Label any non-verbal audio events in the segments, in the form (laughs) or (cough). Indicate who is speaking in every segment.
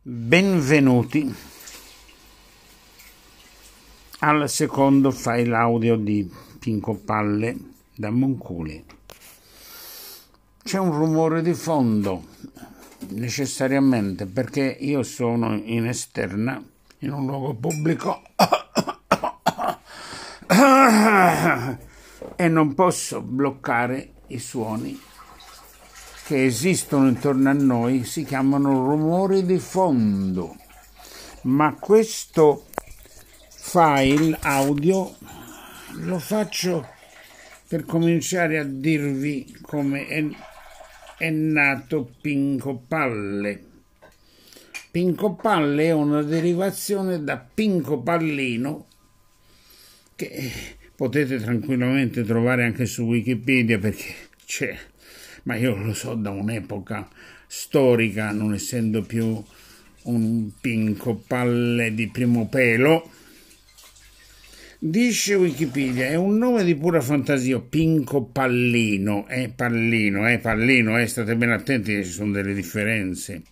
Speaker 1: Benvenuti al secondo file audio di Pinco Palle da Monculi. C'è un rumore di fondo, necessariamente, perché io sono in esterna, in un luogo pubblico, (coughs) e non posso bloccare i suoni che esistono intorno a noi si chiamano rumori di fondo, ma questo file audio lo faccio per cominciare a dirvi come è, è nato Pinco Palle. Pinco Palle è una derivazione da Pinco Pallino che potete tranquillamente trovare anche su Wikipedia perché c'è ma io lo so da un'epoca storica, non essendo più un pinco palle di primo pelo. Dice Wikipedia, è un nome di pura fantasia, Pinco Pallino, è eh, Pallino, eh, Pallino, eh, state ben attenti, ci sono delle differenze.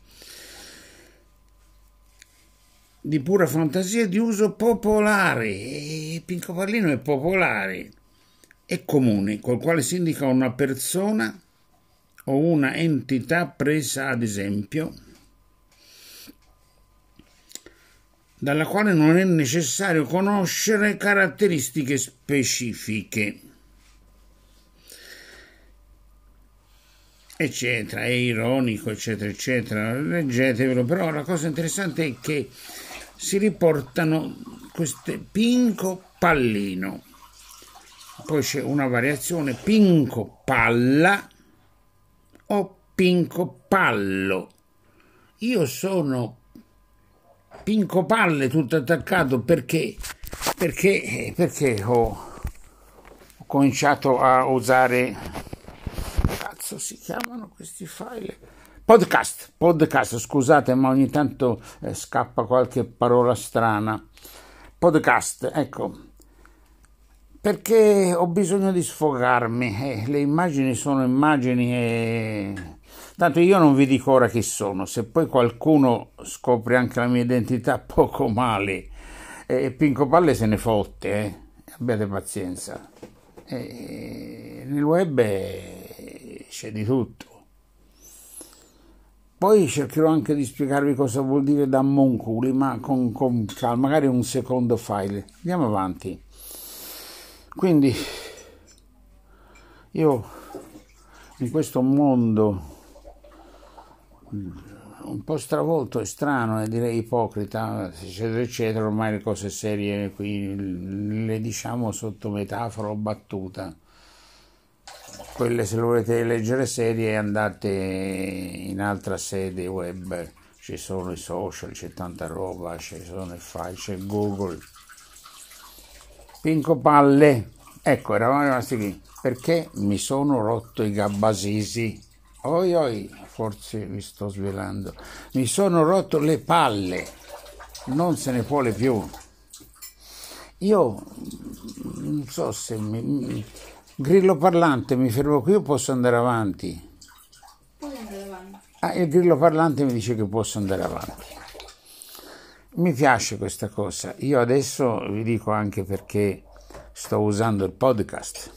Speaker 1: Di pura fantasia di uso popolare, e Pinco Pallino è popolare, è comune, col quale si indica una persona o una entità presa ad esempio dalla quale non è necessario conoscere caratteristiche specifiche, eccetera, è ironico, eccetera, eccetera, leggetevelo, però la cosa interessante è che si riportano queste pinco pallino, poi c'è una variazione pinco palla, o Pinco Pallo. Io sono Pinco Palle tutto attaccato perché, perché, perché ho, ho cominciato a usare cazzo si chiamano questi file? Podcast podcast scusate ma ogni tanto eh, scappa qualche parola strana. Podcast ecco perché ho bisogno di sfogarmi, eh, le immagini sono immagini e... Tanto io non vi dico ora chi sono, se poi qualcuno scopre anche la mia identità, (laughs) poco male. E Pinco Palle se ne fotte, eh. abbiate pazienza. E nel web c'è di tutto. Poi cercherò anche di spiegarvi cosa vuol dire da Monculi, ma con, con calma, magari un secondo file. Andiamo avanti. Quindi io in questo mondo un po' stravolto e strano e direi ipocrita, eccetera, eccetera, ormai le cose serie qui le diciamo sotto metafora o battuta. Quelle se lo volete leggere serie andate in altra sede web, ci sono i social, c'è tanta roba, ci sono i file, c'è Google Pinco Palle. Ecco, eravamo rimasti qui. Perché mi sono rotto i gabbasisi. Oi oi, forse vi sto svelando. Mi sono rotto le palle. Non se ne vuole più. Io non so se mi... Grillo parlante, mi fermo qui o posso andare avanti?
Speaker 2: Puoi andare avanti.
Speaker 1: Ah, il grillo parlante mi dice che posso andare avanti. Mi piace questa cosa. Io adesso vi dico anche perché sto usando il podcast.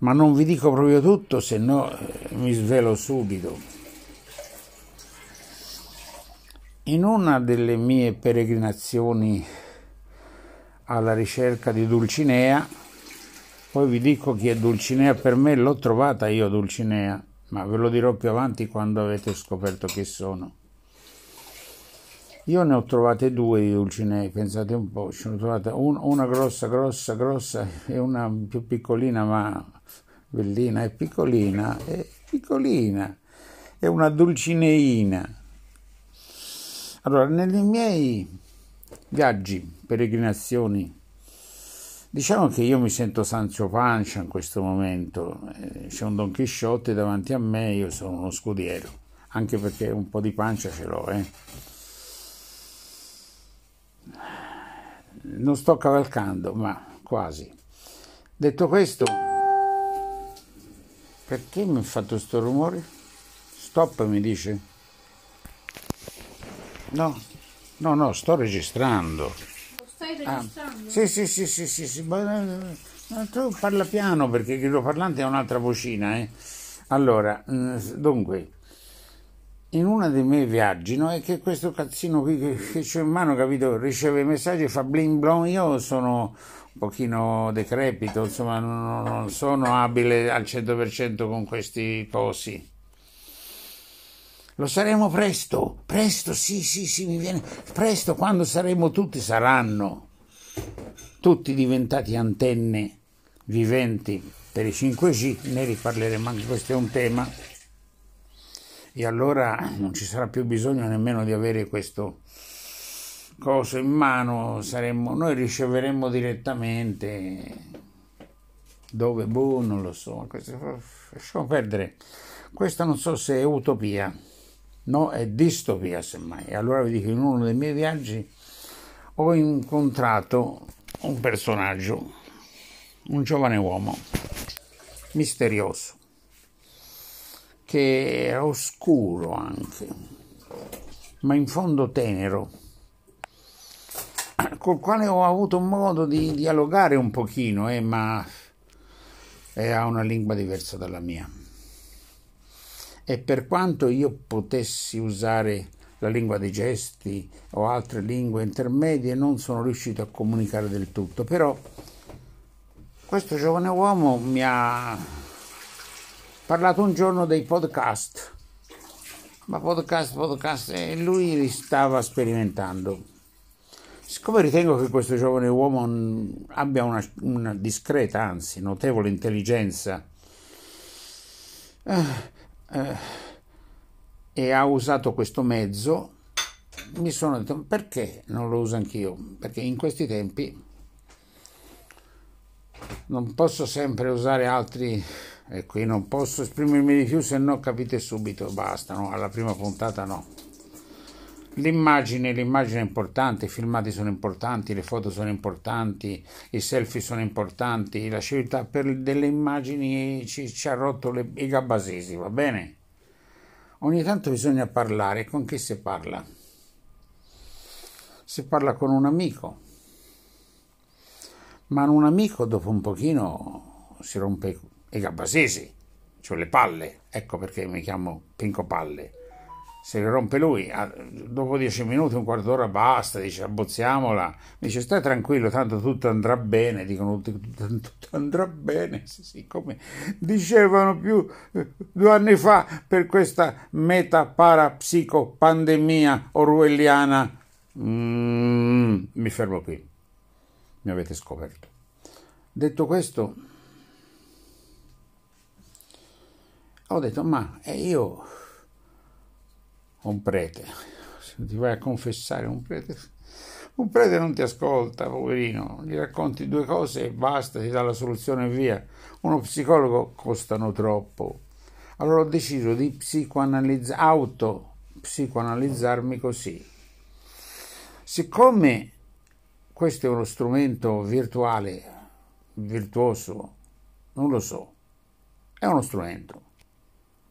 Speaker 1: Ma non vi dico proprio tutto, se no eh, mi svelo subito. In una delle mie peregrinazioni alla ricerca di Dulcinea, poi vi dico chi è Dulcinea per me, l'ho trovata io Dulcinea, ma ve lo dirò più avanti quando avete scoperto chi sono. Io ne ho trovate due di Dulcinei, pensate un po', ce ne ho trovata un, una grossa, grossa, grossa e una più piccolina, ma bellina, è piccolina, è piccolina, è una dulcineina. Allora, nei miei viaggi, peregrinazioni, diciamo che io mi sento Sancio Pancia in questo momento, eh, c'è un Don Chisciotte davanti a me, io sono uno scudiero, anche perché un po' di pancia ce l'ho, eh non sto cavalcando, ma quasi. Detto questo, perché mi ha fatto questo rumore? Stop mi dice. No, no, no, sto registrando.
Speaker 2: Lo stai
Speaker 1: Ah,
Speaker 2: registrando?
Speaker 1: sì, sì, sì, sì, sì, sì, ma, eh, tu parla piano perché il parlante è un'altra vocina, eh. Allora, eh, dunque, in uno dei miei viaggi, no, è che questo cazzino qui che, che ho in mano, capito, riceve i messaggi e fa bling blong, io sono un pochino decrepito, insomma, non, non sono abile al 100% con questi cosi. Lo saremo presto, presto, sì, sì, sì, mi viene, presto, quando saremo tutti, saranno tutti diventati antenne viventi per i 5G, ne riparleremo, anche questo è un tema. E allora non ci sarà più bisogno nemmeno di avere questo coso in mano, saremmo, noi riceveremo direttamente dove, boh, non lo so, questo, lasciamo perdere. Questa non so se è utopia, no, è distopia semmai. Allora vi dico, in uno dei miei viaggi ho incontrato un personaggio, un giovane uomo, misterioso, che era oscuro anche, ma in fondo tenero, col quale ho avuto modo di dialogare un pochino, eh, ma ha una lingua diversa dalla mia. E per quanto io potessi usare la lingua dei gesti o altre lingue intermedie, non sono riuscito a comunicare del tutto. Però questo giovane uomo mi ha parlato un giorno dei podcast, ma podcast, podcast, e lui li stava sperimentando. Siccome ritengo che questo giovane uomo abbia una, una discreta, anzi notevole intelligenza, eh, eh, e ha usato questo mezzo, mi sono detto perché non lo uso anch'io? Perché in questi tempi non posso sempre usare altri e qui non posso esprimermi di più se no capite subito, basta, no? alla prima puntata no. L'immagine, l'immagine è importante, i filmati sono importanti, le foto sono importanti, i selfie sono importanti, la civiltà per delle immagini ci, ci ha rotto le, i gabbasesi, va bene? Ogni tanto bisogna parlare, con chi si parla? Si parla con un amico, ma un amico dopo un pochino si rompe i gabbasesi, cioè le palle, ecco perché mi chiamo Pinco Palle. Se le rompe lui, dopo dieci minuti, un quarto d'ora basta, dice abbozziamola, dice stai tranquillo, tanto tutto andrà bene, dicono tutto andrà bene, (laughs) sì, sì, come dicevano più due anni fa per questa meta-parapsicopandemia orwelliana. Mm, mi fermo qui, mi avete scoperto. Detto questo, ho detto, ma e io un prete, se ti vai a confessare un prete, un prete non ti ascolta, poverino, gli racconti due cose e basta, ti dà la soluzione e via. Uno psicologo costano troppo. Allora ho deciso di psicoanalizzare, auto psicoanalizzarmi così. Siccome questo è uno strumento virtuale, virtuoso, non lo so, è uno strumento.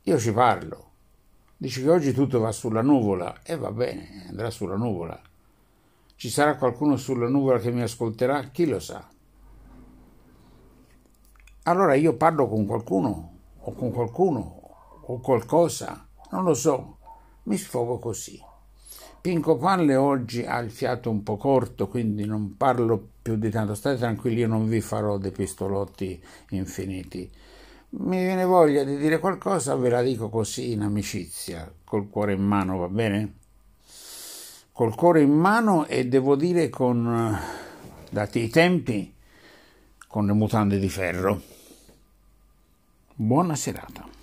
Speaker 1: Io ci parlo. Dice che oggi tutto va sulla nuvola e va bene, andrà sulla nuvola. Ci sarà qualcuno sulla nuvola che mi ascolterà? Chi lo sa? Allora io parlo con qualcuno o con qualcuno o qualcosa, non lo so, mi sfogo così. Pinco Palle oggi ha il fiato un po' corto, quindi non parlo più di tanto. State tranquilli, io non vi farò dei pistolotti infiniti. Mi viene voglia di dire qualcosa, ve la dico così in amicizia, col cuore in mano, va bene? Col cuore in mano e devo dire con, dati i tempi, con le mutande di ferro. Buona serata.